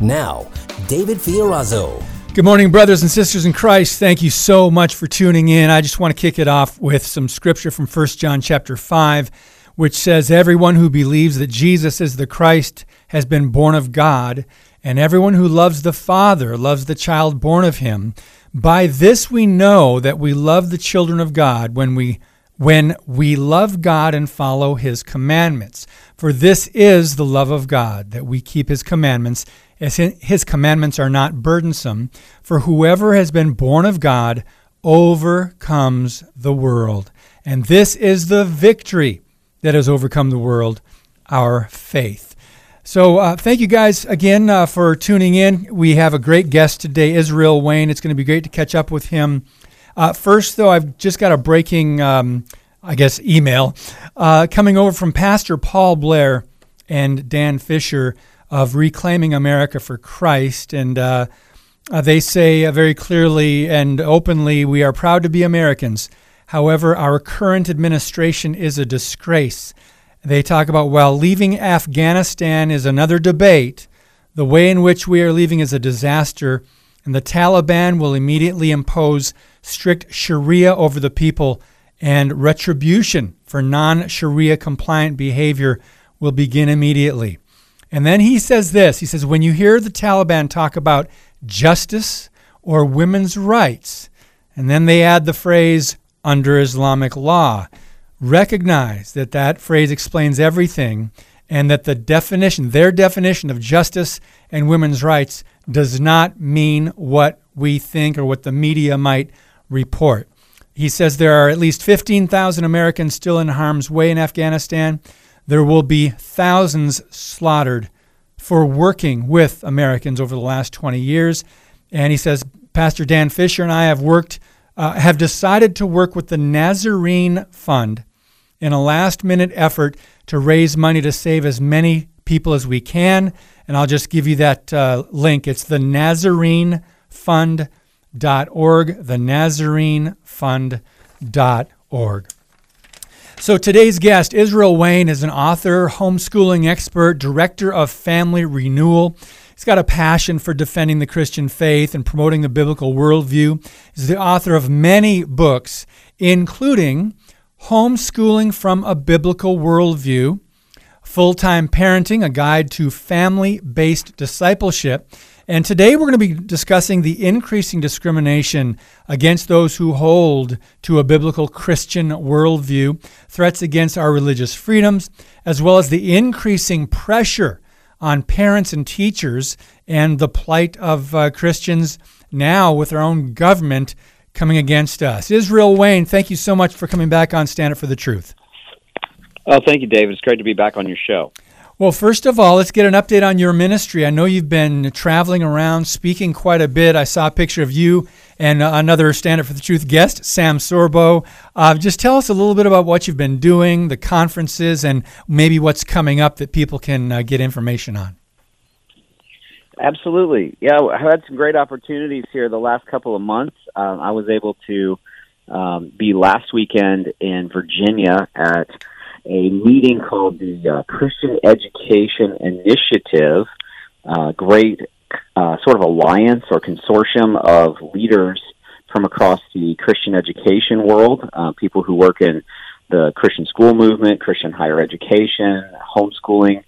Now, David Fiorazo. Good morning, brothers and sisters in Christ. Thank you so much for tuning in. I just want to kick it off with some scripture from 1 John chapter 5, which says, Everyone who believes that Jesus is the Christ has been born of God, and everyone who loves the Father loves the child born of him. By this we know that we love the children of God when we when we love God and follow his commandments. For this is the love of God, that we keep his commandments, as his commandments are not burdensome. For whoever has been born of God overcomes the world. And this is the victory that has overcome the world, our faith. So, uh, thank you guys again uh, for tuning in. We have a great guest today, Israel Wayne. It's going to be great to catch up with him. Uh, first, though, I've just got a breaking, um, I guess, email uh, coming over from Pastor Paul Blair and Dan Fisher of Reclaiming America for Christ. And uh, uh, they say very clearly and openly we are proud to be Americans. However, our current administration is a disgrace. They talk about while leaving Afghanistan is another debate, the way in which we are leaving is a disaster, and the Taliban will immediately impose strict Sharia over the people, and retribution for non Sharia compliant behavior will begin immediately. And then he says this he says, when you hear the Taliban talk about justice or women's rights, and then they add the phrase under Islamic law, recognize that that phrase explains everything and that the definition, their definition of justice and women's rights, does not mean what we think or what the media might report. He says there are at least 15,000 Americans still in harm's way in Afghanistan. There will be thousands slaughtered for working with Americans over the last 20 years. And he says, Pastor Dan Fisher and I have worked, uh, have decided to work with the Nazarene Fund in a last minute effort to raise money to save as many people as we can. And I'll just give you that uh, link. It's the NazareneFund.org, the NazareneFund.org. So today's guest, Israel Wayne, is an author, homeschooling expert, director of family renewal. He's got a passion for defending the Christian faith and promoting the biblical worldview. He's the author of many books, including Homeschooling from a Biblical Worldview, Full Time Parenting, a guide to family based discipleship. And today we're going to be discussing the increasing discrimination against those who hold to a biblical Christian worldview, threats against our religious freedoms, as well as the increasing pressure on parents and teachers and the plight of uh, Christians now with our own government coming against us. Israel Wayne, thank you so much for coming back on Stand Up for the Truth. Oh, thank you, David. It's great to be back on your show. Well, first of all, let's get an update on your ministry. I know you've been traveling around, speaking quite a bit. I saw a picture of you and another Stand Up for the Truth guest, Sam Sorbo. Uh, just tell us a little bit about what you've been doing, the conferences, and maybe what's coming up that people can uh, get information on. Absolutely. Yeah, I had some great opportunities here the last couple of months. Um, I was able to um, be last weekend in Virginia at a meeting called the uh, Christian Education Initiative, uh, great uh, sort of alliance or consortium of leaders from across the Christian education world, uh, people who work in the Christian school movement, Christian higher education, homeschooling,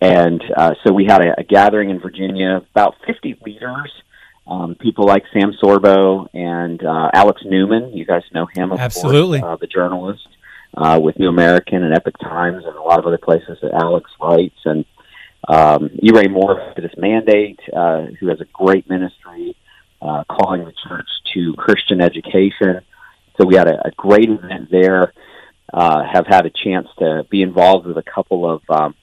and uh, so we had a, a gathering in Virginia, about 50 leaders, um, people like Sam Sorbo and uh, Alex Newman. You guys know him, of Absolutely. course, uh, the journalist uh, with New American and Epoch Times and a lot of other places that Alex writes. And um, E. Ray Moore for this mandate, uh, who has a great ministry uh, calling the church to Christian education. So we had a, a great event there. Uh, have had a chance to be involved with a couple of um,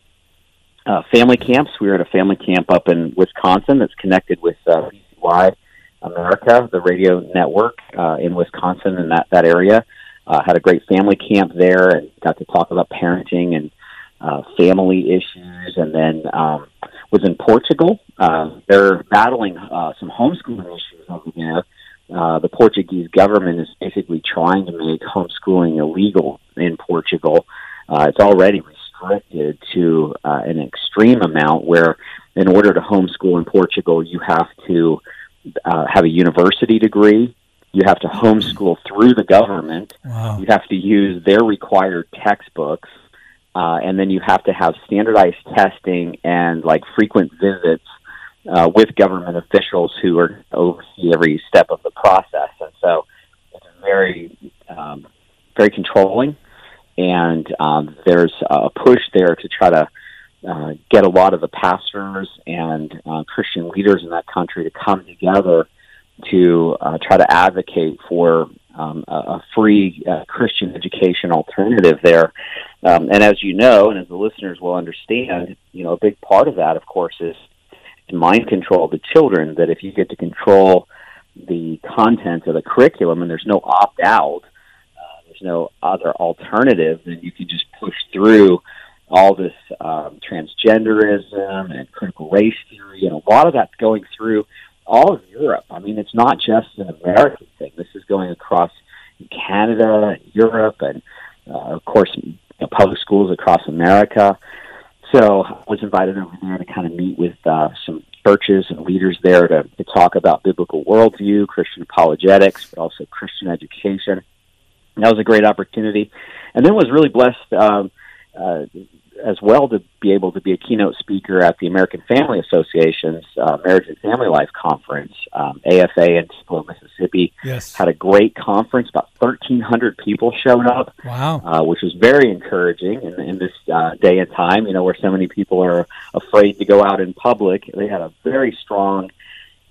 uh, family camps. We were at a family camp up in Wisconsin that's connected with uh, VCY America, the radio network uh, in Wisconsin and that that area. Uh, had a great family camp there and got to talk about parenting and uh, family issues, and then um, was in Portugal. Uh, they're battling uh, some homeschooling issues over there. Uh, the Portuguese government is basically trying to make homeschooling illegal in Portugal. Uh, it's already restricted to uh, an extreme amount where, in order to homeschool in Portugal, you have to uh, have a university degree. You have to homeschool through the government. Wow. You have to use their required textbooks. Uh, and then you have to have standardized testing and like frequent visits uh, with government officials who are oversee every step of the process. And so it's very, um, very controlling. And um, there's a push there to try to uh, get a lot of the pastors and uh, Christian leaders in that country to come together to uh, try to advocate for um, a, a free uh, Christian education alternative there. Um, and as you know, and as the listeners will understand, you know, a big part of that, of course, is mind control of the children. That if you get to control the content of the curriculum and there's no opt out, uh, there's no other alternative, then you can just push through all this um, transgenderism and critical race theory, and a lot of that's going through all of Europe. I mean, it's not just an American thing. This is going across Canada, Europe, and uh, of course, you know, public schools across America. So I was invited over there to kind of meet with uh, some churches and leaders there to, to talk about biblical worldview, Christian apologetics, but also Christian education. That was a great opportunity. And then was really blessed um, uh, as well to be able to be a keynote speaker at the American Family Association's uh, Marriage and Family Life Conference, um, AFA in Tupelo, Mississippi. Yes. Had a great conference. About 1,300 people showed up, Wow. uh, which was very encouraging in, in this uh, day and time, you know, where so many people are afraid to go out in public. They had a very strong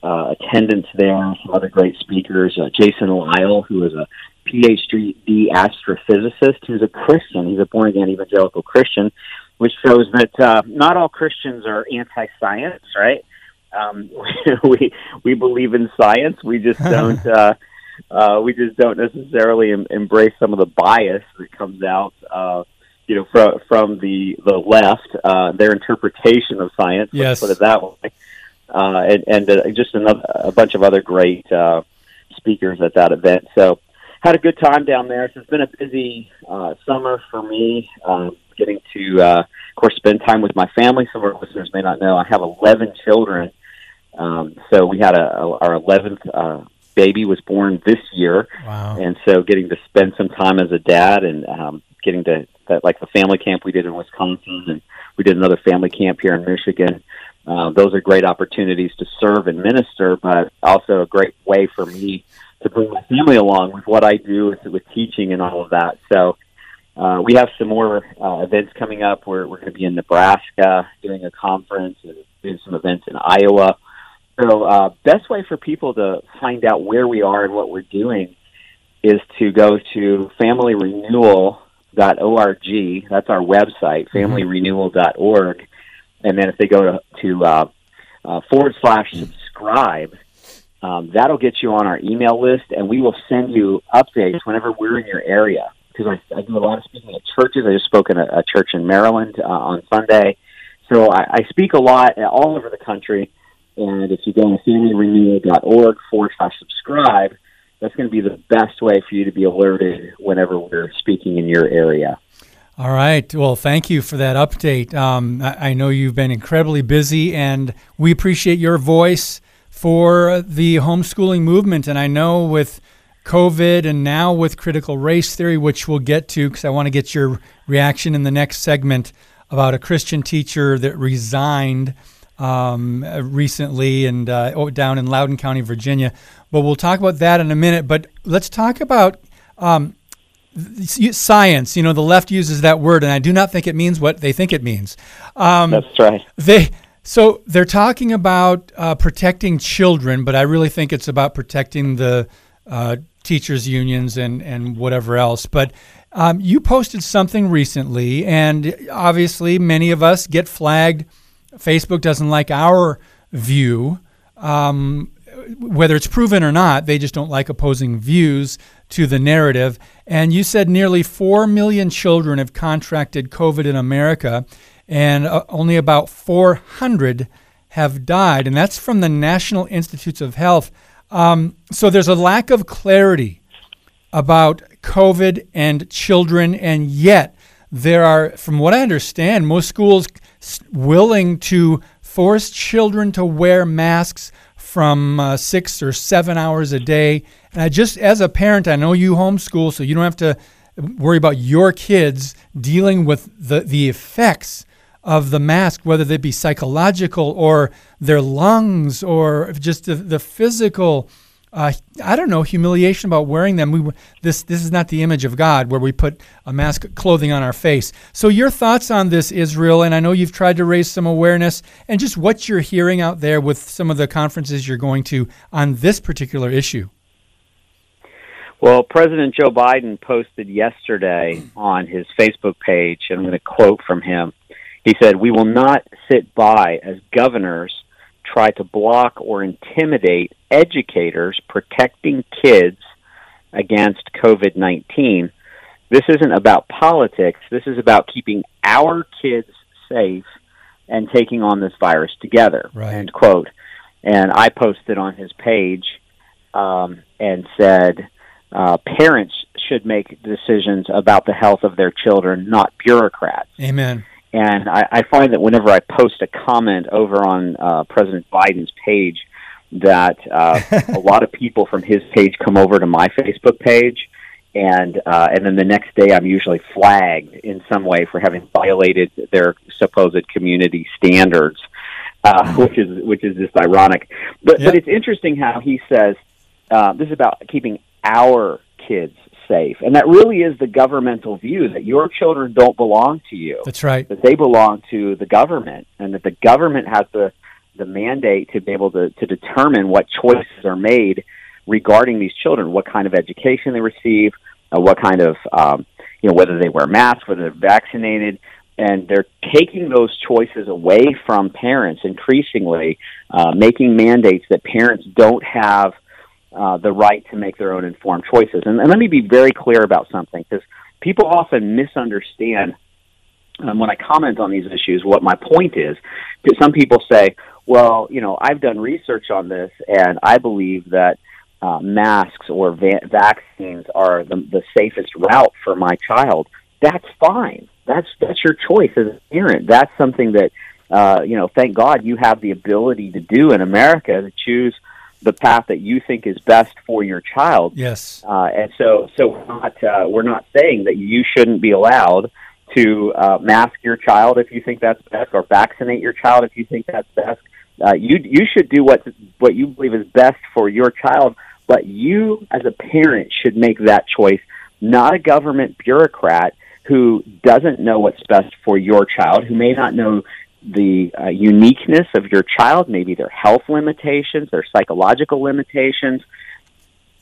uh, attendance there. Some other great speakers. Uh, Jason Lisle, who is a PhD astrophysicist, who's a Christian. He's a born again evangelical Christian, which shows that uh, not all Christians are anti science, right? Um, we we believe in science. We just don't. Uh, uh, we just don't necessarily em- embrace some of the bias that comes out, uh, you know, from from the the left, uh, their interpretation of science. Yes. Let's put it that way. Uh, and and uh, just another a bunch of other great uh, speakers at that event. So had a good time down there. So it's been a busy uh, summer for me. Um, getting to, uh, of course, spend time with my family. Some of our listeners may not know I have 11 children. Um, so we had a, a our 11th uh, baby was born this year, Wow. and so getting to spend some time as a dad and um, getting to that like the family camp we did in Wisconsin, and we did another family camp here in Michigan. Uh, those are great opportunities to serve and minister, but also a great way for me to bring my family along with what I do with, with teaching and all of that. So uh, we have some more uh, events coming up. We're, we're going to be in Nebraska doing a conference and doing some events in Iowa. So uh, best way for people to find out where we are and what we're doing is to go to familyrenewal.org. That's our website, familyrenewal.org. And then if they go to, to uh, uh, forward slash subscribe, um, that'll get you on our email list, and we will send you updates whenever we're in your area. Because I, I do a lot of speaking at churches. I just spoke in a, a church in Maryland uh, on Sunday. So I, I speak a lot all over the country. And if you go to familyrenewal.org forward slash subscribe, that's going to be the best way for you to be alerted whenever we're speaking in your area. All right. Well, thank you for that update. Um, I, I know you've been incredibly busy, and we appreciate your voice for the homeschooling movement. And I know with COVID and now with critical race theory, which we'll get to because I want to get your reaction in the next segment about a Christian teacher that resigned um, recently and uh, down in Loudoun County, Virginia. But we'll talk about that in a minute. But let's talk about um, science. You know, the left uses that word, and I do not think it means what they think it means. Um, That's right. they so they're talking about uh, protecting children, but I really think it's about protecting the uh, teachers' unions and and whatever else. But um, you posted something recently, and obviously many of us get flagged. Facebook doesn't like our view. Um, whether it's proven or not, they just don't like opposing views to the narrative. And you said nearly 4 million children have contracted COVID in America, and uh, only about 400 have died. And that's from the National Institutes of Health. Um, so there's a lack of clarity about COVID and children, and yet there are, from what I understand, most schools willing to force children to wear masks from uh, six or seven hours a day. And I just, as a parent, I know you homeschool, so you don't have to worry about your kids dealing with the, the effects of the mask, whether they be psychological or their lungs or just the, the physical uh, I don't know, humiliation about wearing them. We this this is not the image of God where we put a mask clothing on our face. So your thoughts on this, Israel, and I know you've tried to raise some awareness and just what you're hearing out there with some of the conferences you're going to on this particular issue. Well, President Joe Biden posted yesterday on his Facebook page, and I'm going to quote from him. He said, "We will not sit by as governors try to block or intimidate educators protecting kids against COVID 19. This isn't about politics. This is about keeping our kids safe and taking on this virus together. Right. End quote. And I posted on his page um, and said, uh, parents should make decisions about the health of their children, not bureaucrats. Amen. And I, I find that whenever I post a comment over on uh, President Biden's page, that uh, a lot of people from his page come over to my Facebook page, and uh, and then the next day I'm usually flagged in some way for having violated their supposed community standards, uh, mm-hmm. which is which is just ironic. But yep. but it's interesting how he says uh, this is about keeping our kids safe. And that really is the governmental view that your children don't belong to you. That's right. That they belong to the government and that the government has the the mandate to be able to, to determine what choices are made regarding these children, what kind of education they receive, uh, what kind of um, you know whether they wear masks, whether they're vaccinated, and they're taking those choices away from parents increasingly, uh, making mandates that parents don't have uh, the right to make their own informed choices. And, and let me be very clear about something because people often misunderstand um, when I comment on these issues what my point is. Because some people say, well, you know, I've done research on this and I believe that uh, masks or va- vaccines are the, the safest route for my child. That's fine. That's that's your choice as a parent. That's something that uh, you know. Thank God you have the ability to do in America to choose the path that you think is best for your child. Yes. Uh, and so, so we're not uh, we're not saying that you shouldn't be allowed to uh, mask your child if you think that's best, or vaccinate your child if you think that's best. Uh, you you should do what what you believe is best for your child, but you as a parent should make that choice, not a government bureaucrat who doesn't know what's best for your child, who may not know the uh, uniqueness of your child, maybe their health limitations, their psychological limitations.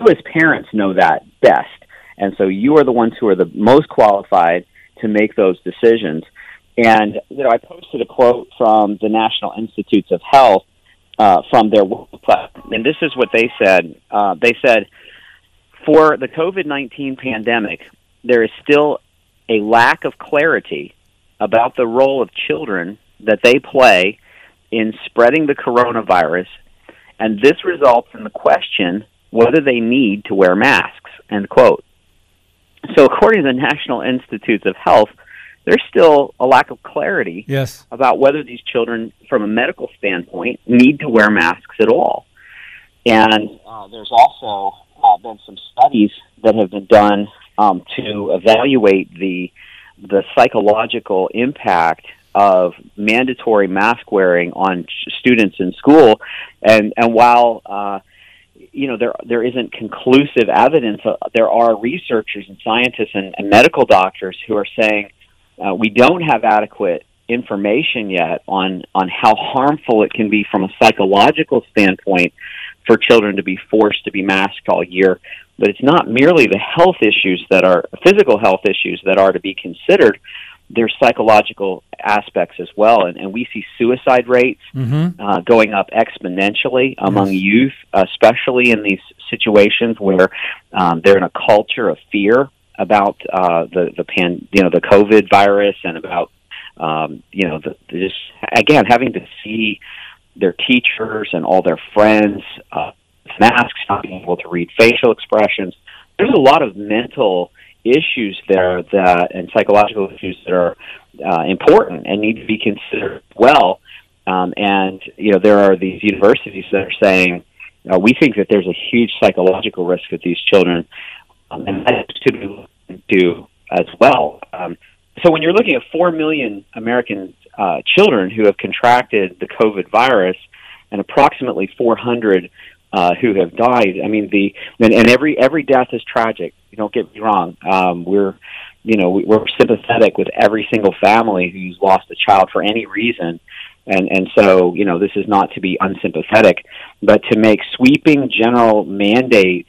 You, as parents, know that best. And so you are the ones who are the most qualified to make those decisions. And, you know, I posted a quote from the National Institutes of Health uh, from their website, and this is what they said. Uh, they said, for the COVID 19 pandemic, there is still a lack of clarity about the role of children that they play in spreading the coronavirus, and this results in the question whether they need to wear masks. End quote. So, according to the National Institutes of Health, there's still a lack of clarity yes. about whether these children, from a medical standpoint, need to wear masks at all. And uh, there's also uh, been some studies that have been done um, to evaluate the the psychological impact of mandatory mask wearing on students in school, and and while uh, you know there there isn't conclusive evidence, uh, there are researchers and scientists and, and medical doctors who are saying uh, we don't have adequate information yet on on how harmful it can be from a psychological standpoint for children to be forced to be masked all year. But it's not merely the health issues that are physical health issues that are to be considered, there's psychological aspects as well, and, and we see suicide rates Mm-hmm. uh, going up exponentially among Yes. youth, especially in these situations where um, they're in a culture of fear about uh, the the pan, you know, the COVID virus, and about um, you know, the, the just again having to see their teachers and all their friends uh, with masks, not being able to read facial expressions. There's a lot of mental issues there that and psychological issues that are uh, important and need to be considered well. Um, and you know, there are these universities that are saying uh, we think that there's a huge psychological risk with these children, um, and that is to be into as well. Um, so when you're looking at four million American uh, children who have contracted the COVID virus, and approximately 400 uh, who have died, I mean the and, and every every death is tragic. You Don't get me wrong. Um, we're you know we- we're sympathetic with every single family who's lost a child for any reason and and so you know this is not to be unsympathetic, but to make sweeping general mandates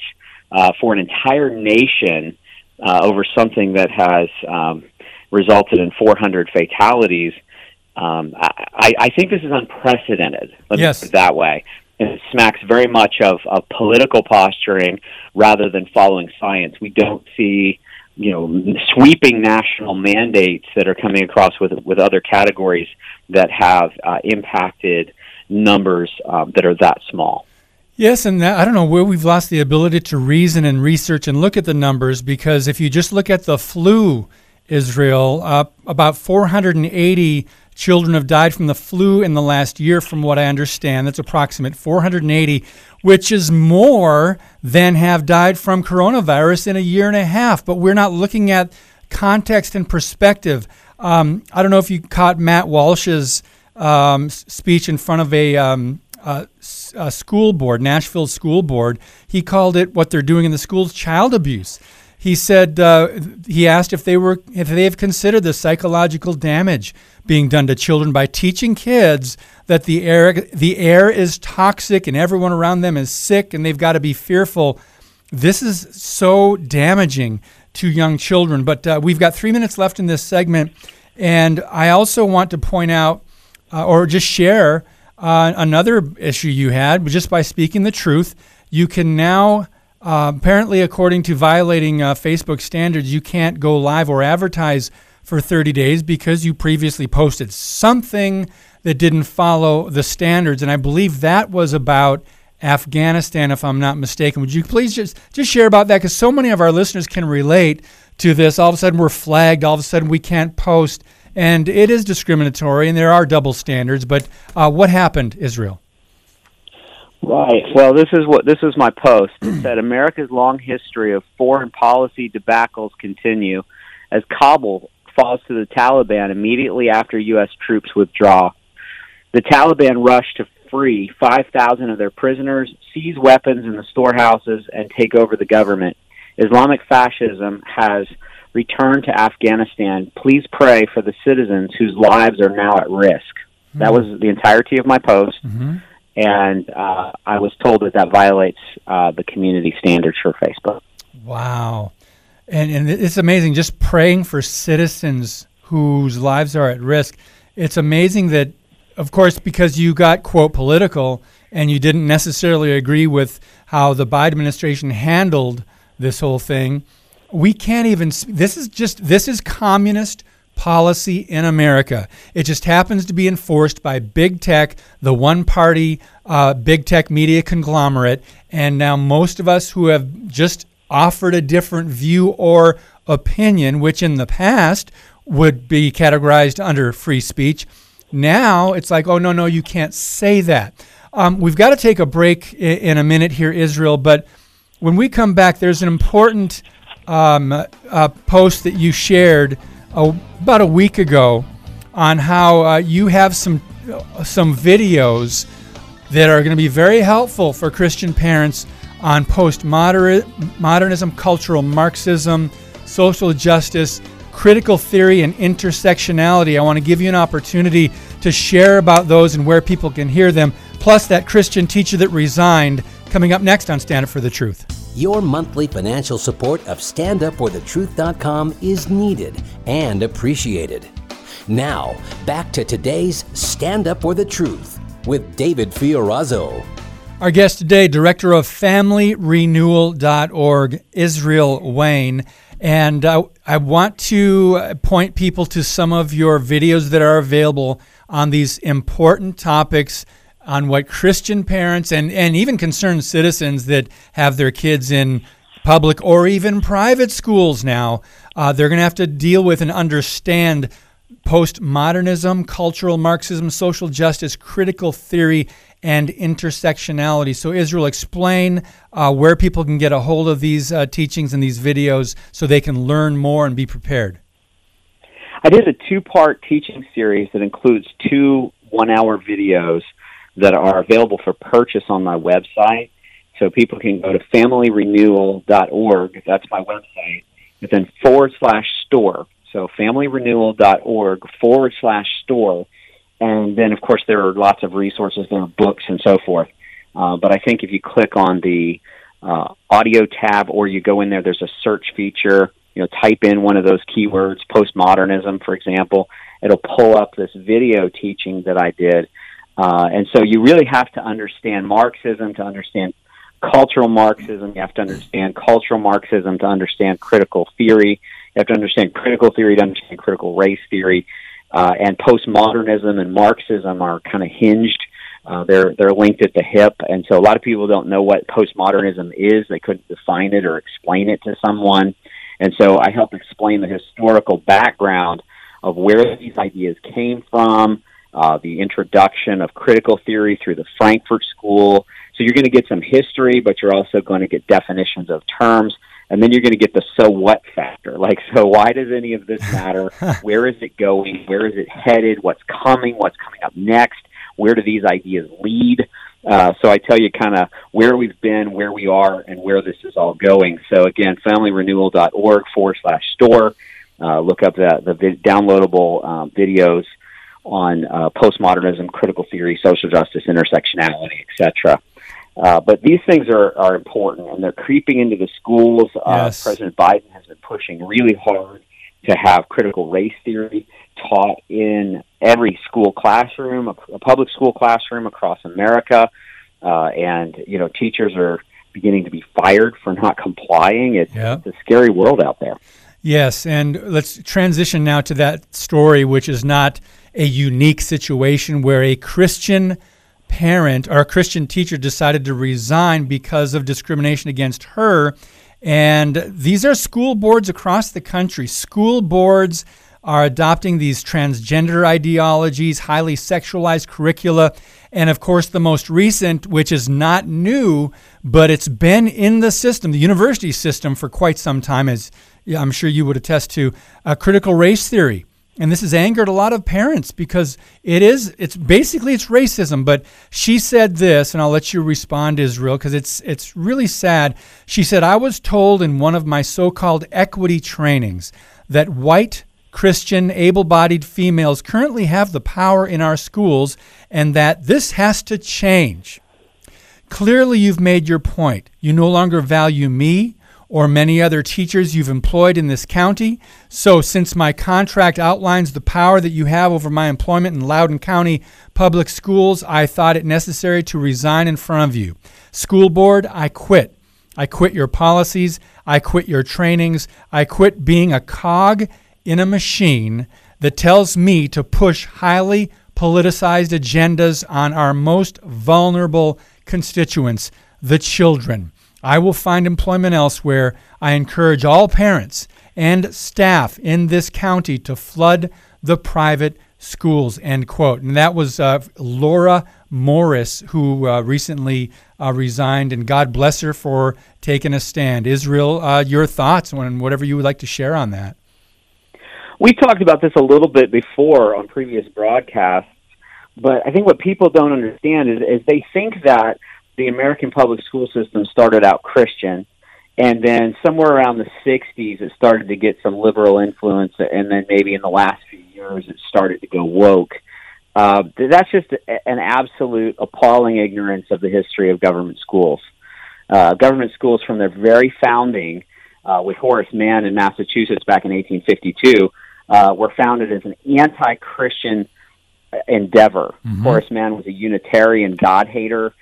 uh, for an entire nation uh, over something that has um, resulted in 400 fatalities. Um, I, I think this is unprecedented. Let Yes. put it that way. And it smacks very much of, of political posturing rather than following science. We don't see you know sweeping national mandates that are coming across with with other categories that have uh, impacted numbers um, that are that small. Yes, and that, I don't know where we've lost the ability to reason and research and look at the numbers because if you just look at the flu, Israel, uh, about 480 children have died from the flu in the last year, from what I understand. That's approximate 480, which is more than have died from coronavirus in a year and a half. But we're not looking at context and perspective. Um, I don't know if you caught Matt Walsh's um, speech in front of a um, s- uh, school board, Nashville school board. He called it what they're doing in the schools child abuse. He said uh, he asked if they were if they have considered the psychological damage being done to children by teaching kids that the air the air is toxic and everyone around them is sick and they've got to be fearful. This is so damaging to young children. But uh, we've got three minutes left in this segment, and I also want to point out uh, or just share uh, another issue you had just by speaking the truth. You can now, uh, apparently, according to violating uh, Facebook standards, you can't go live or advertise for 30 days because you previously posted something that didn't follow the standards. And I believe that was about Afghanistan, if I'm not mistaken. Would you please just, just share about that? Because so many of our listeners can relate to this. All of a sudden, we're flagged. All of a sudden, we can't post. And it is discriminatory, and there are double standards. But uh, what happened, Israel? Right. Well, this is what this is my post. It said America's long history of foreign policy debacles continue as Kabul falls to the Taliban immediately after U.S. troops withdraw. The Taliban rush to free 5,000 of their prisoners, seize weapons in the storehouses, and take over the government. Islamic fascism has returned to Afghanistan. Please pray for the citizens whose lives are now at risk. That was the entirety of my post Mm-hmm. And uh, I was told that that violates uh, the community standards for Facebook. Wow. And, and it's amazing just praying for citizens whose lives are at risk. It's amazing that, of course, because you got, quote, political and you didn't necessarily agree with how the Biden administration handled this whole thing, we can't even, this is just, this is communist policy in America. It just happens to be enforced by big tech, the one party uh, big tech media conglomerate. And now most of us who have just offered a different view or opinion, which in the past would be categorized under free speech, now it's like, oh, no, no, you can't say that. Um, we've got to take a break in a minute here, Israel, but when we come back, there's an important um, uh, post that you shared about a week ago on how uh, you have some some videos that are going to be very helpful for Christian parents on postmodernism, cultural Marxism, social justice, critical theory, and intersectionality. I want to give you an opportunity to share about those and where people can hear them, plus that Christian teacher that resigned coming up next on Stand Up for the Truth. Your monthly financial support of StandUpForTheTruth.com is needed and appreciated. Now, back to today's Stand Up for the Truth with David Fiorazo. Our guest today, Director of FamilyRenewal.org, Israel Wayne. And uh, I want to point people to some of your videos that are available on these important topics on what Christian parents and, and even concerned citizens that have their kids in public or even private schools now, uh, they're going to have to deal with and understand postmodernism, cultural Marxism, social justice, critical theory, and intersectionality. So, Israel, explain uh, where people can get a hold of these uh, teachings and these videos so they can learn more and be prepared. I did a two part teaching series that includes two one hour videos that are available for purchase on my website. So people can go to familyrenewal.org. That's my website. And then forward slash store. So familyrenewal.org forward slash store. And then, of course, there are lots of resources. There are books and so forth. Uh, but I think if you click on the uh, audio tab or you go in there, there's a search feature. You know, type in one of those keywords, postmodernism, for example. It'll pull up this video teaching that I did uh, and so you really have to understand Marxism to understand cultural Marxism. You have to understand cultural Marxism to understand critical theory. You have to understand critical theory to understand critical race theory. Uh, and postmodernism and Marxism are kind of hinged. Uh, they're they're linked at the hip, and so a lot of people don't know what postmodernism is. They couldn't define it or explain it to someone, and so I help explain the historical background of where these ideas came from, uh, the introduction of critical theory through the Frankfurt School. So you're going to get some history, but you're also going to get definitions of terms. And then you're going to get the so what factor. Like, so why does any of this matter? Where is it going? Where is it headed? What's coming? What's coming up next? Where do these ideas lead? Uh, so I tell you kind of where we've been, where we are, and where this is all going. So again, familyrenewal.org forward slash store. Uh, look up the, the downloadable um, videos on uh, postmodernism, critical theory, social justice, intersectionality, etc. Uh, but these things are, are important, and they're creeping into the schools. Uh, yes. President Biden has been pushing really hard to have critical race theory taught in every school classroom, a, a public school classroom across America. Uh, and you know, teachers are beginning to be fired for not complying. It's, yep. it's a scary world out there. Yes, and let's transition now to that story, which is not a unique situation where a Christian parent or a Christian teacher decided to resign because of discrimination against her. And these are school boards across the country. School boards are adopting these transgender ideologies, highly sexualized curricula. And of course, the most recent, which is not new, but it's been in the system, the university system, for quite some time, as I'm sure you would attest to, a critical race theory and this has angered a lot of parents because it is it's basically it's racism but she said this and I'll let you respond Israel because it's it's really sad. She said I was told in one of my so-called equity trainings that white Christian able-bodied females currently have the power in our schools and that this has to change. Clearly you've made your point. You no longer value me or many other teachers you've employed in this county. So, since my contract outlines the power that you have over my employment in Loudoun County Public Schools, I thought it necessary to resign in front of you. School board, I quit. I quit your policies. I quit your trainings. I quit being a cog in a machine that tells me to push highly politicized agendas on our most vulnerable constituents, the children. I will find employment elsewhere. I encourage all parents and staff in this county to flood the private schools. End quote. And that was uh, Laura Morris, who uh, recently uh, resigned, and God bless her for taking a stand. Israel, uh, your thoughts on whatever you would like to share on that. We talked about this a little bit before on previous broadcasts, but I think what people don't understand is, is they think that the American public school system started out Christian, and then somewhere around the 60s, it started to get some liberal influence, and then maybe in the last few years, it started to go woke. Uh, that's just an absolute appalling ignorance of the history of government schools. uh, government schools from their very founding, uh, with Horace Mann in Massachusetts back in 1852, uh, were founded as an anti-Christian endeavor. Mm-hmm. Horace Mann was a Unitarian God hater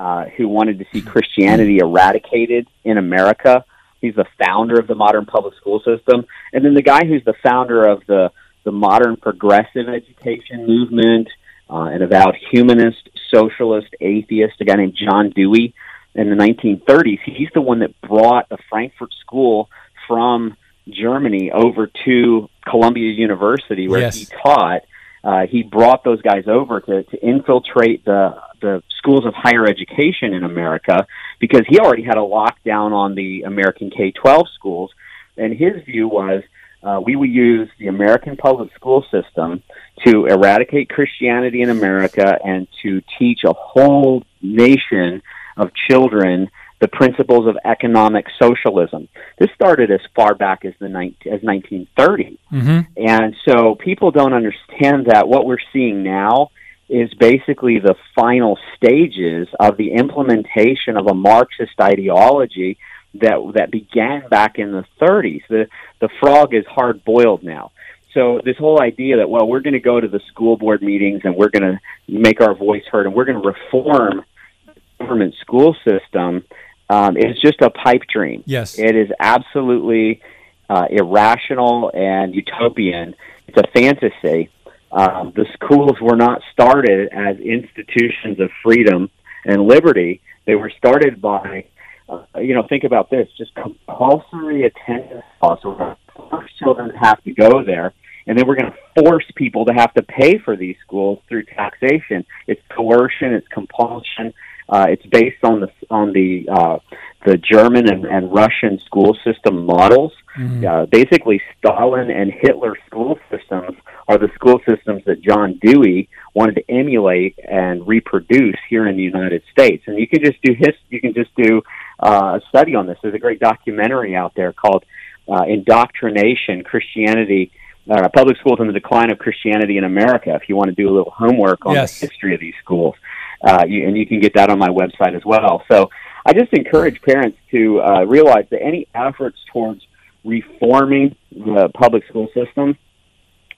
uh, who wanted to see Christianity eradicated in America. He's the founder of the modern public school system, and then the guy who's the founder of the the modern progressive education movement, uh, an avowed humanist, socialist, atheist, a guy named John Dewey in the 1930s. He's the one that brought a Frankfurt school from Germany over to Columbia University, where yes. he taught. Uh, he brought those guys over to, to infiltrate the the schools of higher education in America because he already had a lockdown on the American K twelve schools, and his view was uh, we will use the American public school system to eradicate Christianity in America and to teach a whole nation of children the principles of economic socialism. This started as far back as the ni- as 1930, mm-hmm. and so people don't understand that what we're seeing now is basically the final stages of the implementation of a Marxist ideology that that began back in the 30s. The the frog is hard boiled now. So this whole idea that well we're going to go to the school board meetings and we're going to make our voice heard and we're going to reform the government school system um, is just a pipe dream. Yes, it is absolutely uh, irrational and utopian. It's a fantasy. Um, the schools were not started as institutions of freedom and liberty. They were started by uh, you know, think about this: just compulsory attendance laws. Force children have to go there, and then we're going to force people to have to pay for these schools through taxation. It's coercion. It's compulsion. Uh, it's based on the on the uh, the German and, and Russian school system models. Mm-hmm. Uh, basically, Stalin and Hitler school systems are the school systems that John Dewey wanted to emulate and reproduce here in the United States. And you can just do his, you can just do uh, a study on this. There's a great documentary out there called uh, "Indoctrination: Christianity." Uh, public schools and the decline of Christianity in America. If you want to do a little homework on yes. the history of these schools, uh, you, and you can get that on my website as well. So I just encourage parents to uh, realize that any efforts towards reforming the public school system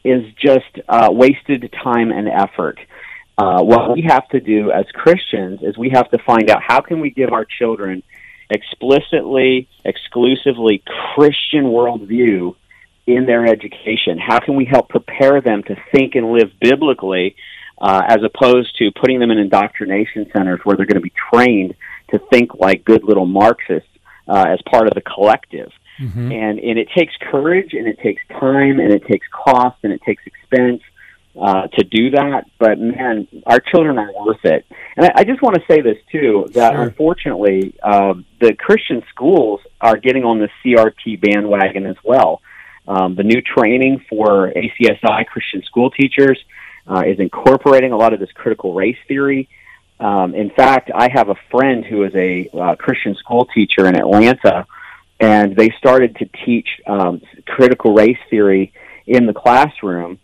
is just uh, wasted time and effort. Uh, what we have to do as Christians is we have to find out how can we give our children explicitly, exclusively Christian worldview in their education? How can we help prepare them to think and live biblically uh, as opposed to putting them in indoctrination centers where they're going to be trained to think like good little Marxists uh, as part of the collective? Mm-hmm. And and it takes courage and it takes time and it takes cost and it takes expense uh, to do that. But man, our children are worth it. And I, I just want to say this too that sure. unfortunately, uh, the Christian schools are getting on the CRT bandwagon as well. Um, the new training for ACSI Christian school teachers uh, is incorporating a lot of this critical race theory. Um, in fact, I have a friend who is a uh, Christian school teacher in Atlanta and they started to teach um, critical race theory in the classroom.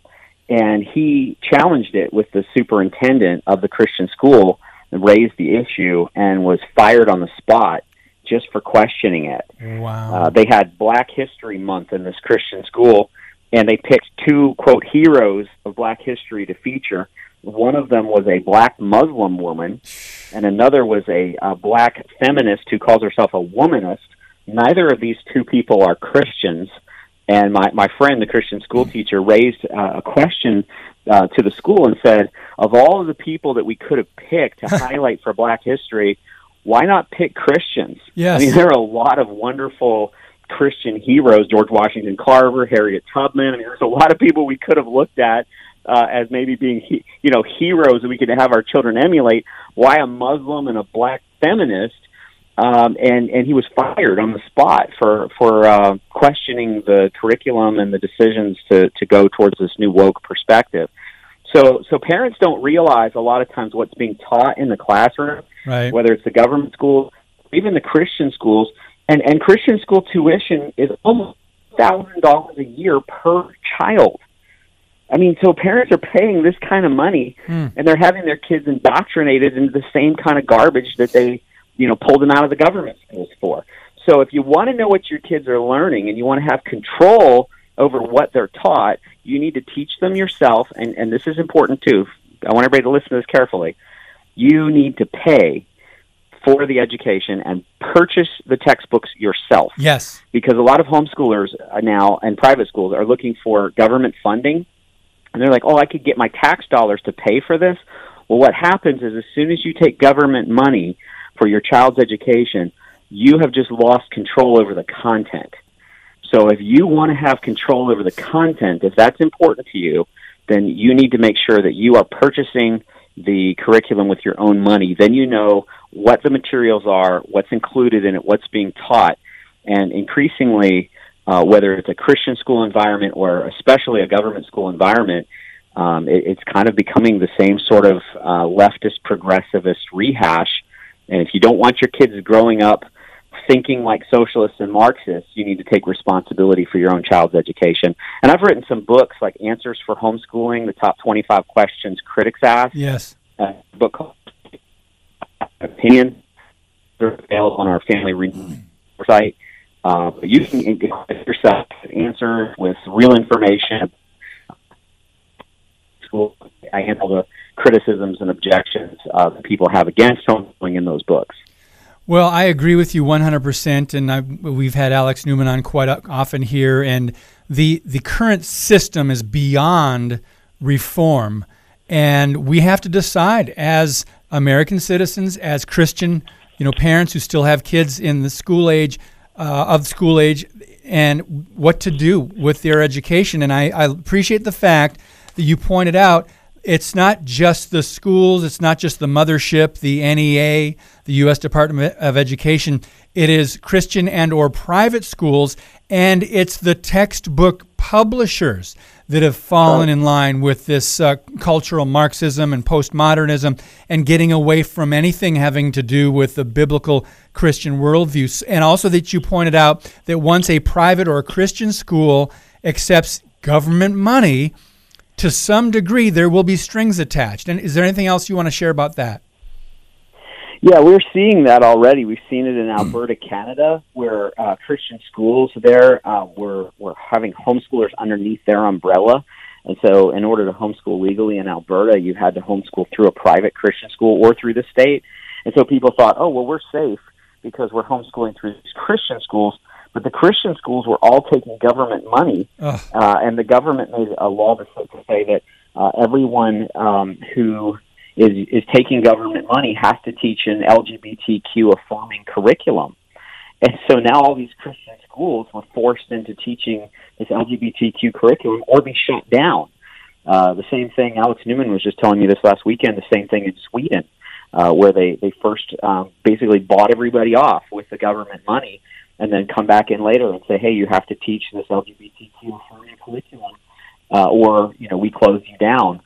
And he challenged it with the superintendent of the Christian school and raised the issue and was fired on the spot just for questioning it. Wow. Uh, they had Black History Month in this Christian school, and they picked two, quote, heroes of Black history to feature. One of them was a black Muslim woman, and another was a, a black feminist who calls herself a womanist neither of these two people are Christians. And my, my friend, the Christian school teacher, raised uh, a question uh, to the school and said, of all of the people that we could have picked to highlight for Black History, why not pick Christians? Yes. I mean, there are a lot of wonderful Christian heroes: George Washington Carver, Harriet Tubman. I mean, there's a lot of people we could have looked at uh, as maybe being, he, you know, heroes that we could have our children emulate. Why a Muslim and a black feminist? um, and and he was fired on the spot for for uh, questioning the curriculum and the decisions to to go towards this new woke perspective. So so parents don't realize a lot of times what's being taught in the classroom, right. whether it's the government schools, even the Christian schools, and and Christian school tuition is almost thousand dollars a year per child. I mean, so parents are paying this kind of money, hmm. and they're having their kids indoctrinated into the same kind of garbage that they you know, pulled them out of the government schools for. So if you want to know what your kids are learning and you want to have control over what they're taught, you need to teach them yourself. And, and this is important too. I want everybody to listen to this carefully. You need to pay for the education and purchase the textbooks yourself. Yes. Because a lot of homeschoolers now and private schools are looking for government funding. And they're like, oh, I could get my tax dollars to pay for this. Well, what happens is as soon as you take government money for your child's education, you have just lost control over the content. So if you want to have control over the content, if that's important to you, then you need to make sure that you are purchasing the curriculum with your own money. Then you know what the materials are, what's included in it, what's being taught, and increasingly, uh, whether it's a Christian school environment or especially a government school environment, um, it, it's kind of becoming the same sort of uh, leftist progressivist rehash. And if you don't want your kids growing up thinking like socialists and Marxists, you need to take responsibility for your own child's education. And I've written some books like Answers for Homeschooling, the top 25 questions critics ask. Yes. A book called Opinion. They're available on our family site. Uh, but you can get yourself answers with real information. I handle the criticisms and objections uh, that people have against homeschooling in those books. Well, I agree with you 100%, and I, we've had Alex Newman on quite often here, and the the current system is beyond reform, and we have to decide as American citizens, as Christian, you know, parents who still have kids in the school age, uh, of school age, and what to do with their education. And I, I appreciate the fact that you pointed out it's not just the schools, it's not just the mothership, the NEA, the U.S. Department of Education. It is Christian and or private schools, and it's the textbook publishers that have fallen in line with this uh, cultural Marxism and postmodernism and getting away from anything having to do with the biblical Christian worldview. And also that you pointed out that once a private or a Christian school accepts government money, to some degree, there will be strings attached. And is there anything else you want to share about that? Yeah, we're seeing that already. We've seen it in Alberta, Canada, where uh, Christian schools there uh, were were having homeschoolers underneath their umbrella. And so, in order to homeschool legally in Alberta, you had to homeschool through a private Christian school or through the state. And so, people thought, "Oh, well, we're safe because we're homeschooling through these Christian schools." But the Christian schools were all taking government money, uh, and the government made a law to, to say that uh, everyone um, who is is taking government money has to teach an LGBTQ affirming curriculum. And so now all these Christian schools were forced into teaching this LGBTQ curriculum or be shut down. Uh, the same thing Alex Newman was just telling me this last weekend. The same thing in Sweden, uh, where they they first um, basically bought everybody off with the government money, and then come back in later and say, hey, you have to teach this LGBTQ affirming curriculum, uh, or you know we close you down.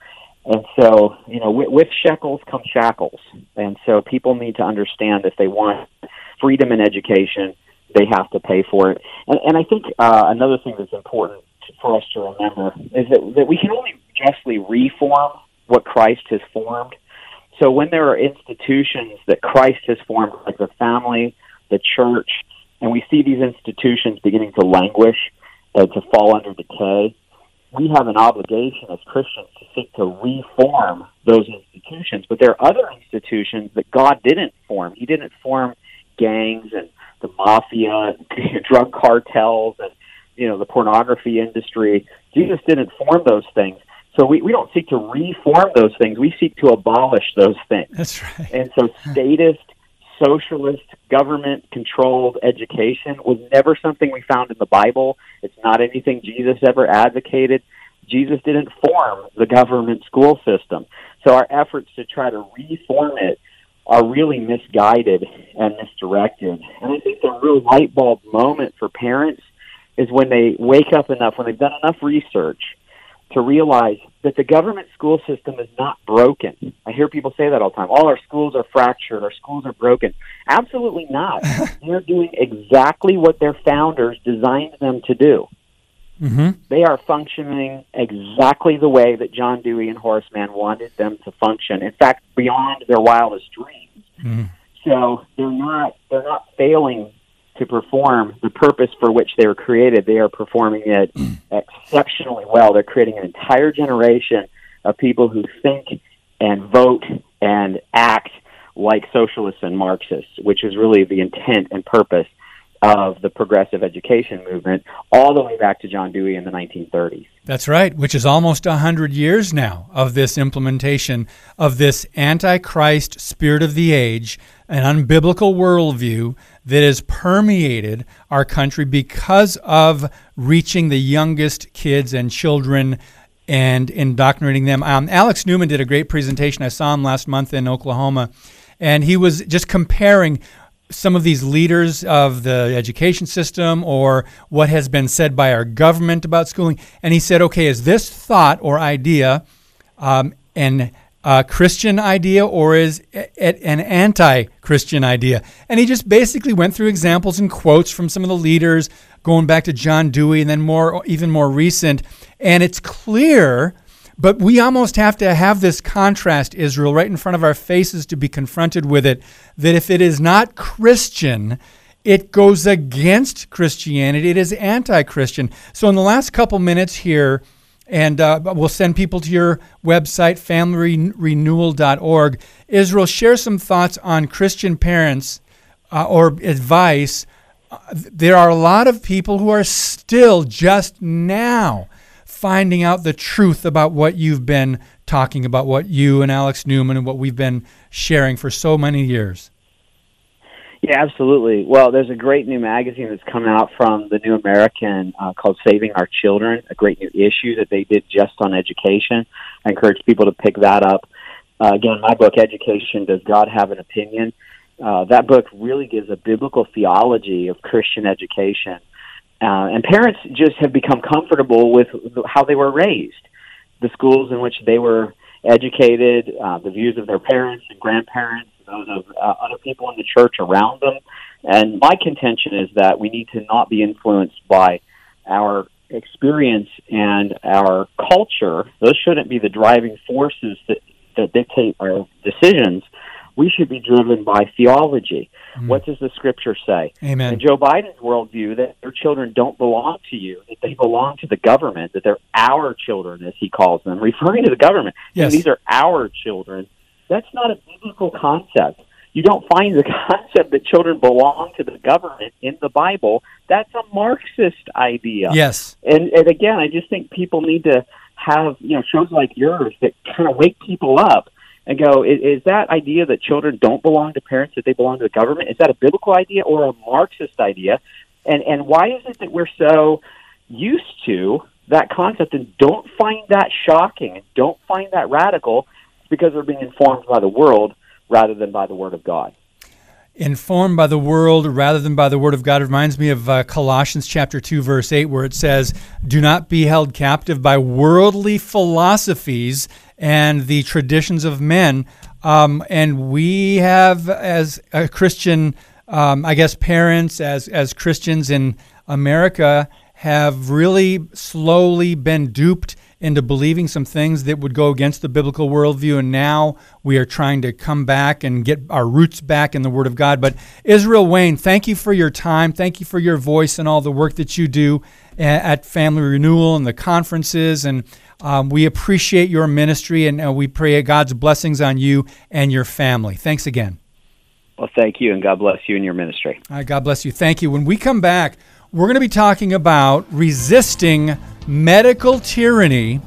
And so, you know, with, with shekels come shackles, and so people need to understand if they want freedom in education, they have to pay for it. And, and I think uh, another thing that's important for us to remember is that, that we can only justly reform what Christ has formed. So when there are institutions that Christ has formed, like the family, the church, and we see these institutions beginning to languish, uh, to fall under decay, we have an obligation as Christians to seek to reform those institutions. But there are other institutions that God didn't form. He didn't form gangs and the mafia and drug cartels and you know the pornography industry. Jesus didn't form those things. So we, we don't seek to reform those things. We seek to abolish those things. That's right. And so statist socialist, government controlled education was never something we found in the Bible. It's not anything Jesus ever advocated. Jesus didn't form the government school system. So our efforts to try to reform it are really misguided and misdirected. And I think the real light bulb moment for parents is when they wake up enough, when they've done enough research to realize that the government school system is not broken. I hear people say that all the time. All our schools are fractured, our schools are broken. Absolutely not. They're doing exactly what their founders designed them to do. Mm-hmm. They are functioning exactly the way that John Dewey and Horace Mann wanted them to function. In fact, beyond their wildest dreams. Mm-hmm. So they're not they're not failing to perform the purpose for which they were created. They are performing it mm. exceptionally well. They're creating an entire generation of people who think and vote and act like socialists and Marxists, which is really the intent and purpose of the progressive education movement all the way back to John Dewey in the 1930s. That's right, which is almost 100 years now of this implementation of this antichrist spirit of the age, an unbiblical worldview that has permeated our country because of reaching the youngest kids and children and indoctrinating them. Um, Alex Newman did a great presentation. I saw him last month in Oklahoma, and he was just comparing some of these leaders of the education system or what has been said by our government about schooling. And he said, okay, is this thought or idea um, an Christian idea or is it an anti Christian idea? And he just basically went through examples and quotes from some of the leaders, going back to John Dewey and then more, even more recent. And it's clear but we almost have to have this contrast, Israel, right in front of our faces to be confronted with it. That if it is not Christian, it goes against Christianity. It is anti Christian. So, in the last couple minutes here, and uh, we'll send people to your website, familyrenewal.org. Israel, share some thoughts on Christian parents uh, or advice. Uh, there are a lot of people who are still just now finding out the truth about what you've been talking about, what you and Alex Newman and what we've been sharing for so many years. Yeah, absolutely. Well, there's a great new magazine that's coming out from the New American uh, called Saving Our Children, a great new issue that they did just on education. I encourage people to pick that up. Uh, again, my book, Education Does God Have an Opinion? Uh, that book really gives a biblical theology of Christian education uh, and parents just have become comfortable with how they were raised, the schools in which they were educated, uh, the views of their parents and grandparents, those of uh, other people in the church around them. And my contention is that we need to not be influenced by our experience and our culture. Those shouldn't be the driving forces that, that dictate our decisions we should be driven by theology. Mm. What does the scripture say? Amen. In Joe Biden's worldview, that their children don't belong to you, that they belong to the government, that they're our children, as he calls them, referring to the government. Yes. these are our children. That's not a biblical concept. You don't find the concept that children belong to the government in the Bible. That's a Marxist idea. Yes. And and again, I just think people need to have you know shows like yours that kind of wake people up and go, is, is that idea that children don't belong to parents, that they belong to the government, is that a biblical idea or a Marxist idea? And, and why is it that we're so used to that concept and don't find that shocking and don't find that radical? because we're being informed by the world rather than by the Word of God informed by the world rather than by the word of God it reminds me of uh, Colossians chapter 2 verse 8 where it says do not be held captive by worldly philosophies and the traditions of men um, and we have as a Christian um, I guess parents as as Christians in America have really slowly been duped into believing some things that would go against the biblical worldview. And now we are trying to come back and get our roots back in the Word of God. But Israel Wayne, thank you for your time. Thank you for your voice and all the work that you do at Family Renewal and the conferences. And um, we appreciate your ministry and uh, we pray God's blessings on you and your family. Thanks again. Well, thank you, and God bless you and your ministry. Right, God bless you. Thank you. When we come back, we're going to be talking about resisting medical tyranny,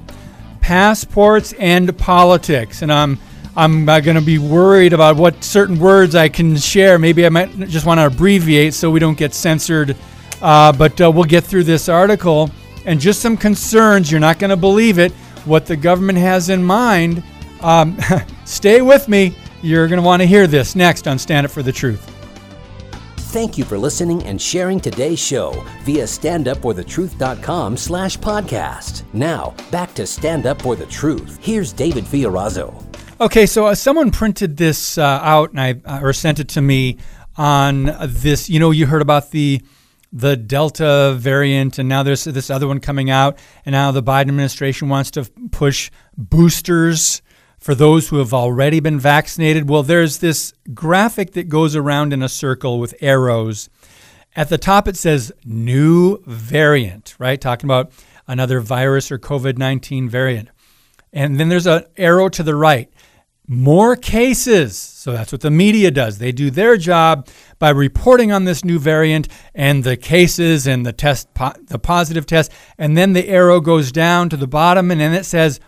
passports, and politics. And I'm I'm uh, going to be worried about what certain words I can share. Maybe I might just want to abbreviate so we don't get censored. Uh, but uh, we'll get through this article and just some concerns. You're not going to believe it. What the government has in mind. Um, stay with me. You're going to want to hear this next on Stand Up for the Truth. Thank you for listening and sharing today's show via standupforthetruth.com slash podcast. Now, back to Stand Up for the Truth. Here's David Fiorazo. Okay, so uh, someone printed this uh, out and I uh, or sent it to me on this. You know, you heard about the the Delta variant, and now there's this other one coming out, and now the Biden administration wants to push boosters for those who have already been vaccinated. Well, there's this graphic that goes around in a circle with arrows. At the top, it says new variant, right? Talking about another virus or COVID 19 variant. And then there's an arrow to the right. More cases. So that's what the media does. They do their job by reporting on this new variant and the cases and the test, the positive test. And then the arrow goes down to the bottom and then it says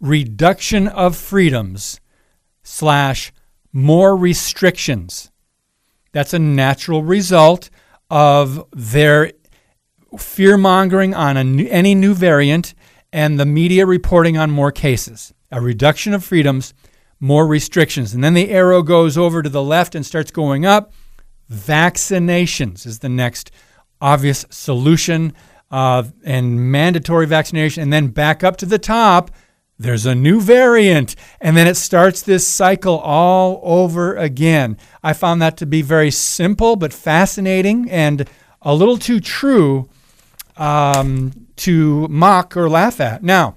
reduction of freedoms slash more restrictions. That's a natural result of their fear mongering on new, any new variant and the media reporting on more cases. A reduction of freedoms, more restrictions. And then the arrow goes over to the left and starts going up. Vaccinations is the next obvious solution, uh, and mandatory vaccination. And then back up to the top there's a new variant, and then it starts this cycle all over again. I found that to be very simple but fascinating and a little too true um, to mock or laugh at. Now,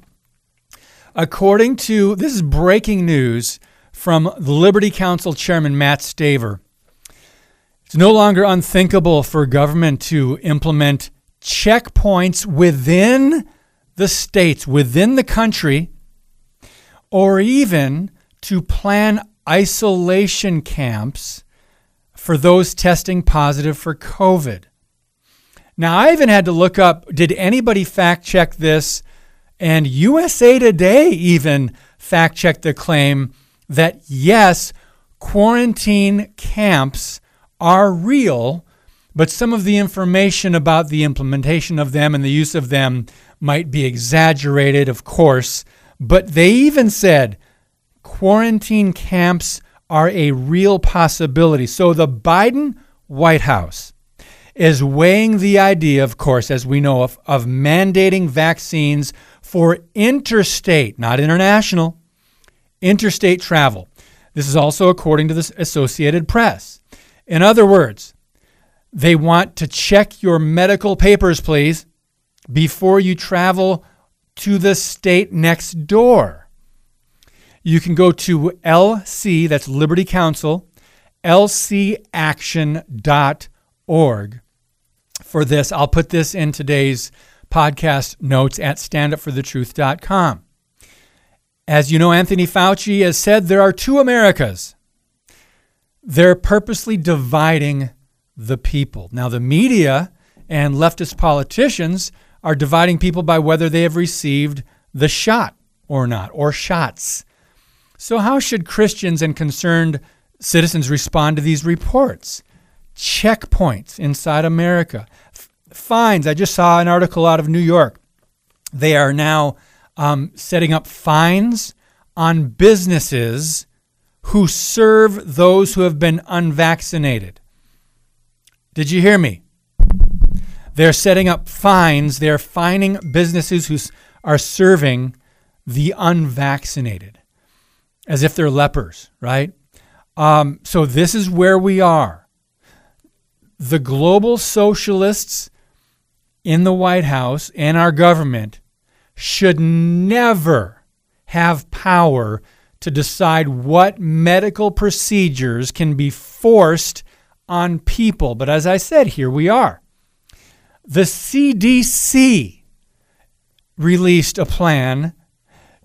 according to this is breaking news from the Liberty Counsel Chairman Matt Staver. It's no longer unthinkable for government to implement checkpoints within the states, within the country or even to plan isolation camps for those testing positive for COVID. Now, I even had to look up did anybody fact check this? And USA Today even fact checked the claim that yes, quarantine camps are real, but some of the information about the implementation of them and the use of them might be exaggerated, of course. But they even said quarantine camps are a real possibility. So the Biden White House is weighing the idea, of course, as we know, of, of mandating vaccines for interstate, not international, interstate travel. This is also according to the Associated Press. In other words, they want to check your medical papers, please, before you travel to the state next door. You can go to LC, that's Liberty Counsel, lcaction.org for this. I'll put this in today's podcast notes at standupforthetruth.com. As you know, Anthony Fauci has said there are two Americas. They're purposely dividing the people. Now, the media and leftist politicians are dividing people by whether they have received the shot or not, or shots. So, how should Christians and concerned citizens respond to these reports? Checkpoints inside America. Fines. I just saw an article out of New York. They are now um, setting up fines on businesses who serve those who have been unvaccinated. Did you hear me? They're setting up fines. They're fining businesses who are serving the unvaccinated as if they're lepers, right? Um, so this is where we are. The global socialists in the White House and our government should never have power to decide what medical procedures can be forced on people. But as I said, here we are. The CDC released a plan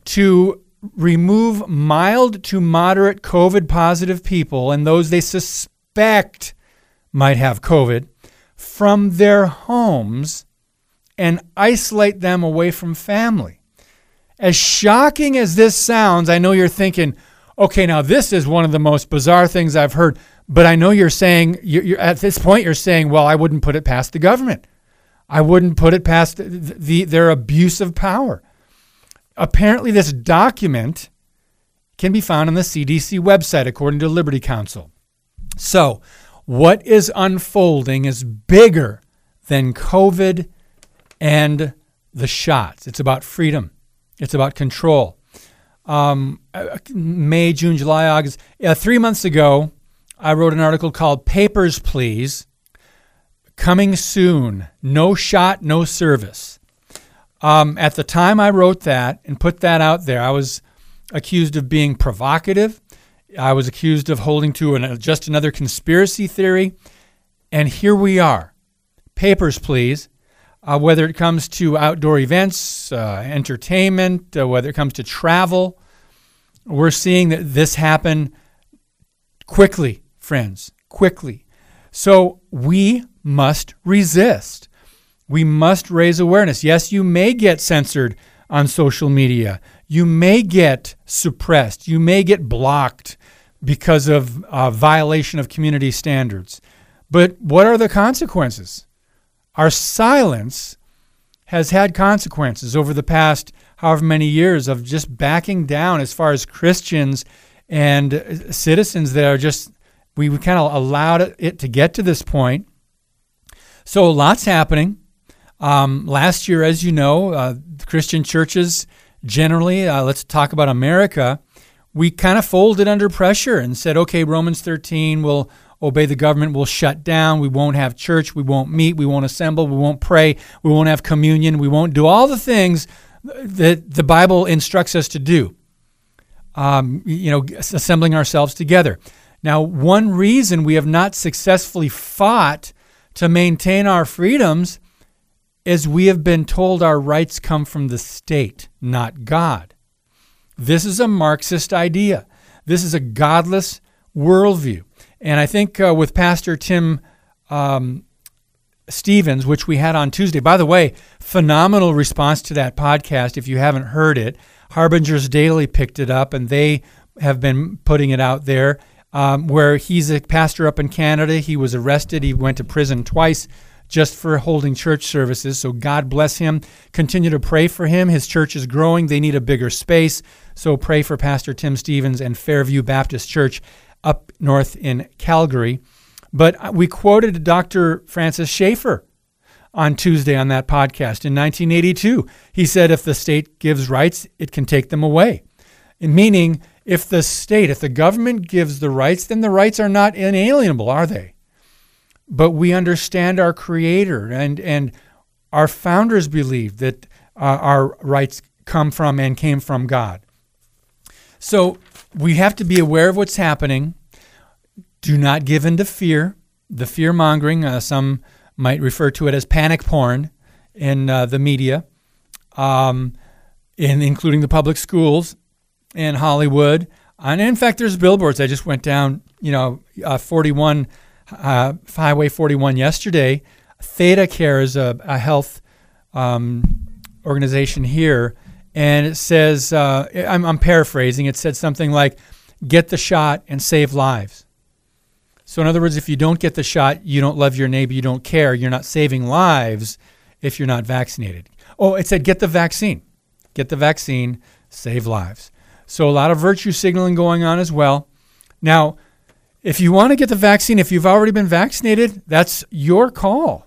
to remove mild to moderate COVID positive people and those they suspect might have COVID from their homes and isolate them away from family. As shocking as this sounds, I know you're thinking, okay, now this is one of the most bizarre things I've heard, but I know you're saying, you're, you're, at this point, you're saying, well, I wouldn't put it past the government. I wouldn't put it past the, the, their abuse of power. Apparently, this document can be found on the CDC website, according to Liberty Counsel. So, what is unfolding is bigger than COVID and the shots. It's about freedom, it's about control. Um, uh, May, June, July, August. Uh, three months ago, I wrote an article called Papers, Please coming soon. No shot, no service. Um, at the time I wrote that and put that out there, I was accused of being provocative. I was accused of holding to an, just another conspiracy theory. And here we are. Papers, please. Uh, whether it comes to outdoor events, uh, entertainment, uh, whether it comes to travel, we're seeing that this happen quickly, friends, quickly. So we must resist. We must raise awareness. Yes, you may get censored on social media. You may get suppressed. You may get blocked because of uh, violation of community standards. But what are the consequences? Our silence has had consequences over the past however many years of just backing down as far as Christians and uh, citizens that are just, we kind of allowed it to get to this point. So lots happening. Um, last year, as you know, uh, Christian churches generally, uh, let's talk about America, we kind of folded under pressure and said, okay, Romans 13 will obey the government, we'll shut down, we won't have church, we won't meet, we won't assemble, we won't pray, we won't have communion, we won't do all the things that the Bible instructs us to do. Um, you know, assembling ourselves together. Now, one reason we have not successfully fought to maintain our freedoms is we have been told our rights come from the state, not God. This is a Marxist idea. This is a godless worldview. And I think uh, with Pastor Tim um, Stephens, which we had on Tuesday, by the way, phenomenal response to that podcast. If you haven't heard it, Harbinger's Daily picked it up and they have been putting it out there. Um, where he's a pastor up in Canada. He was arrested. He went to prison twice just for holding church services. So God bless him. Continue to pray for him. His church is growing. They need a bigger space. So pray for Pastor Tim Stephens and Fairview Baptist Church up north in Calgary. But we quoted Dr. Francis Schaeffer on Tuesday on that podcast in 1982. He said, if the state gives rights, it can take them away. Meaning, if the state, if the government gives the rights, then the rights are not inalienable, are they? but we understand our Creator, and and our founders believed that uh, our rights come from and came from God. So we have to be aware of what's happening. Do not give in to fear. The fear mongering, uh, some might refer to it as panic porn in uh, the media, um, in including the public schools in Hollywood. And in fact, there's billboards. I just went down, you know, uh, 41 uh, Highway 41 yesterday. ThedaCare is a, a health um, organization here, and it says uh, I'm, I'm paraphrasing. It said something like, "Get the shot and save lives." So, in other words, if you don't get the shot, you don't love your neighbor, you don't care, you're not saving lives if you're not vaccinated. Oh, it said get the vaccine. Get the vaccine, save lives. So, a lot of virtue signaling going on as well. Now, if you want to get the vaccine, if you've already been vaccinated, that's your call.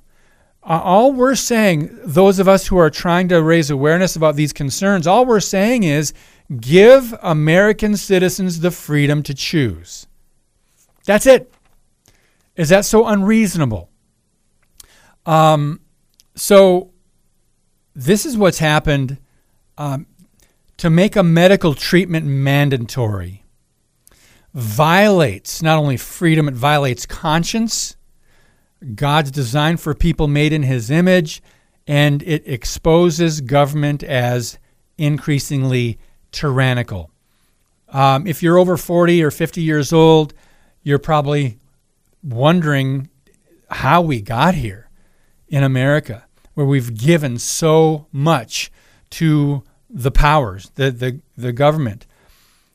Uh, all we're saying, those of us who are trying to raise awareness about these concerns, all we're saying is give American citizens the freedom to choose. That's it. Is that so unreasonable? Um, so, this is what's happened um, to make a medical treatment mandatory violates not only freedom, it violates conscience, God's design for people made in his image, and it exposes government as increasingly tyrannical. Um, if you're over 40 or 50 years old, you're probably wondering how we got here in America, where we've given so much to the powers, the, the, the government,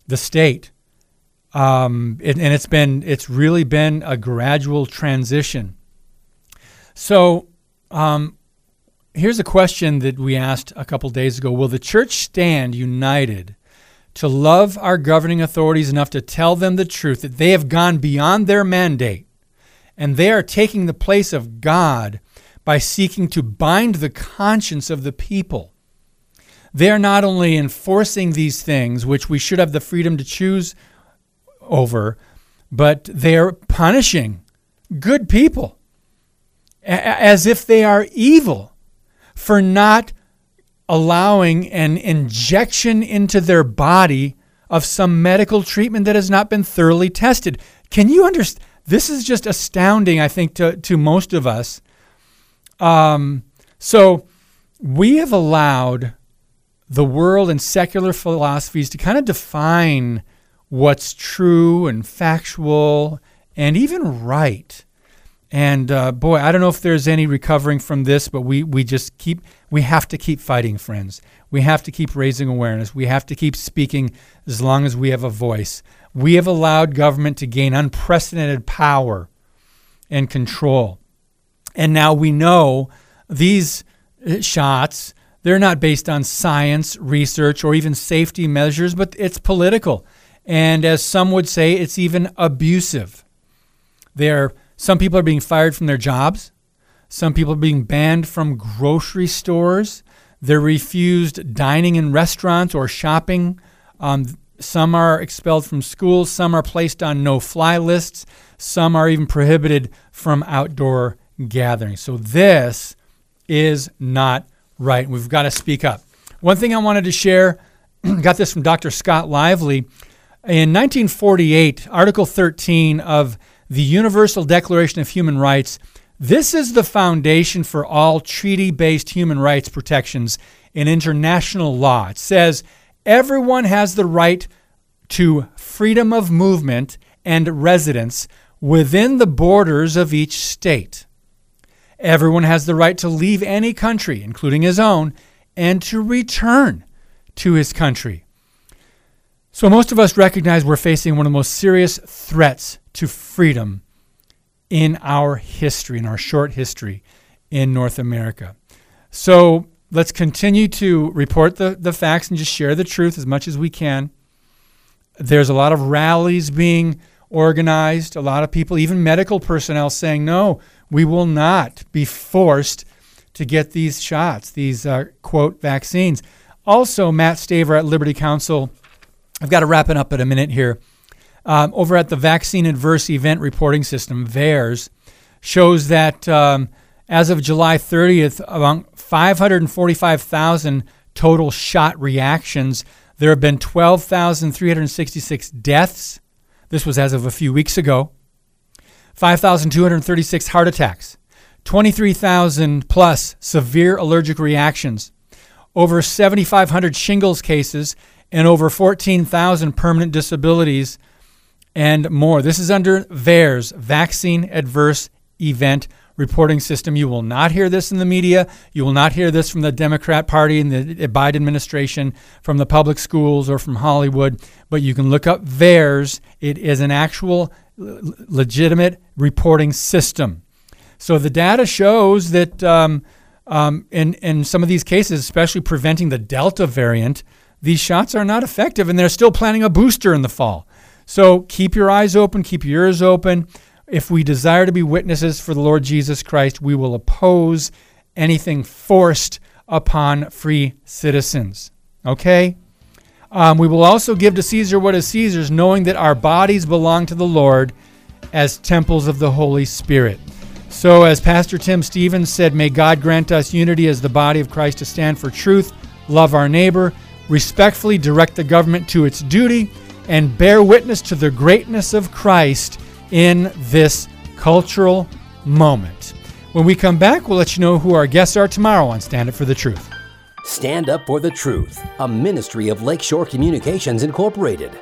the state, um, and it's been it's really been a gradual transition. So um, here's a question that we asked a couple days ago: Will the church stand united to love our governing authorities enough to tell them the truth that they have gone beyond their mandate and they are taking the place of God by seeking to bind the conscience of the people? They are not only enforcing these things, which we should have the freedom to choose over, but they're punishing good people as if they are evil for not allowing an injection into their body of some medical treatment that has not been thoroughly tested. Can you understand? This is just astounding, I think, to, to most of us. Um, so we have allowed the world and secular philosophies to kind of define what's true and factual and even right. And uh, boy, I don't know if there's any recovering from this, but we, we just keep, we have to keep fighting, friends. We have to keep raising awareness. We have to keep speaking as long as we have a voice. We have allowed government to gain unprecedented power and control. And now we know these uh, shots, they're not based on science, research, or even safety measures, but it's political. And as some would say, it's even abusive. There, some people are being fired from their jobs. Some people are being banned from grocery stores. They're refused dining in restaurants or shopping. Um, some are expelled from schools. Some are placed on no fly lists. Some are even prohibited from outdoor gatherings. So this is not right. We've got to speak up. One thing I wanted to share got this from Dr. Scott Lively. In 1948, Article 13 of the Universal Declaration of Human Rights, this is the foundation for all treaty based human rights protections in international law. It says everyone has the right to freedom of movement and residence within the borders of each state. Everyone has the right to leave any country, including his own, and to return to his country. So, most of us recognize we're facing one of the most serious threats to freedom in our history, in our short history in North America. So, let's continue to report the, the facts and just share the truth as much as we can. There's a lot of rallies being organized, a lot of people, even medical personnel, saying, no, we will not be forced to get these shots, these uh, quote vaccines. Also, Matt Staver at Liberty Counsel I've got to wrap it up in a minute here. Um, over at the Vaccine Adverse Event Reporting System, VAERS, shows that um, as of July 30th, among 545,000 total shot reactions, there have been 12,366 deaths. This was as of a few weeks ago. 5,236 heart attacks, 23,000 plus severe allergic reactions, over 7,500 shingles cases, and over 14,000 permanent disabilities and more. This is under VAERS, Vaccine Adverse Event Reporting System. You will not hear this in the media. You will not hear this from the Democrat Party and the Biden administration, from the public schools, or from Hollywood. But you can look up VAERS. It is an actual legitimate reporting system. So the data shows that um, um, in, in some of these cases, especially preventing the Delta variant, these shots are not effective and they're still planning a booster in the fall. So keep your eyes open, keep your ears open. If we desire to be witnesses for the Lord Jesus Christ, we will oppose anything forced upon free citizens. Okay? Um, we will also give to Caesar what is Caesar's, knowing that our bodies belong to the Lord as temples of the Holy Spirit. So, as Pastor Tim Stephens said, may God grant us unity as the body of Christ to stand for truth, love our neighbor, respectfully direct the government to its duty, and bear witness to the greatness of Christ in this cultural moment. When we come back, we'll let you know who our guests are tomorrow on Stand Up for the Truth. Stand Up for the Truth, a ministry of Lakeshore Communications Incorporated.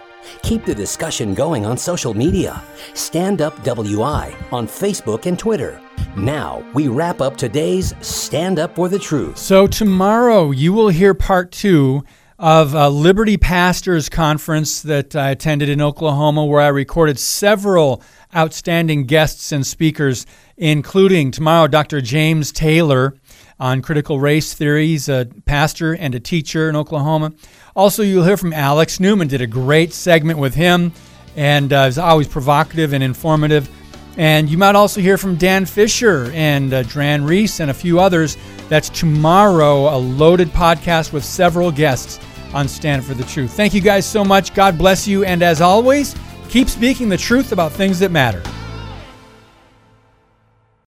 Keep the discussion going on social media. Stand Up WI on Facebook and Twitter. Now, we wrap up today's Stand Up for the Truth. So, tomorrow you will hear part two of a Liberty Pastors Conference that I attended in Oklahoma, where I recorded several outstanding guests and speakers, including tomorrow Dr. James Taylor on critical race theory. He's a pastor and a teacher in Oklahoma. Also, you'll hear from Alex Newman, did a great segment with him, and uh, is always provocative and informative. And you might also hear from Dan Fisher and uh, Dran Reese and a few others. That's tomorrow, a loaded podcast with several guests on Stand for the Truth. Thank you guys so much. God bless you. And as always, keep speaking the truth about things that matter.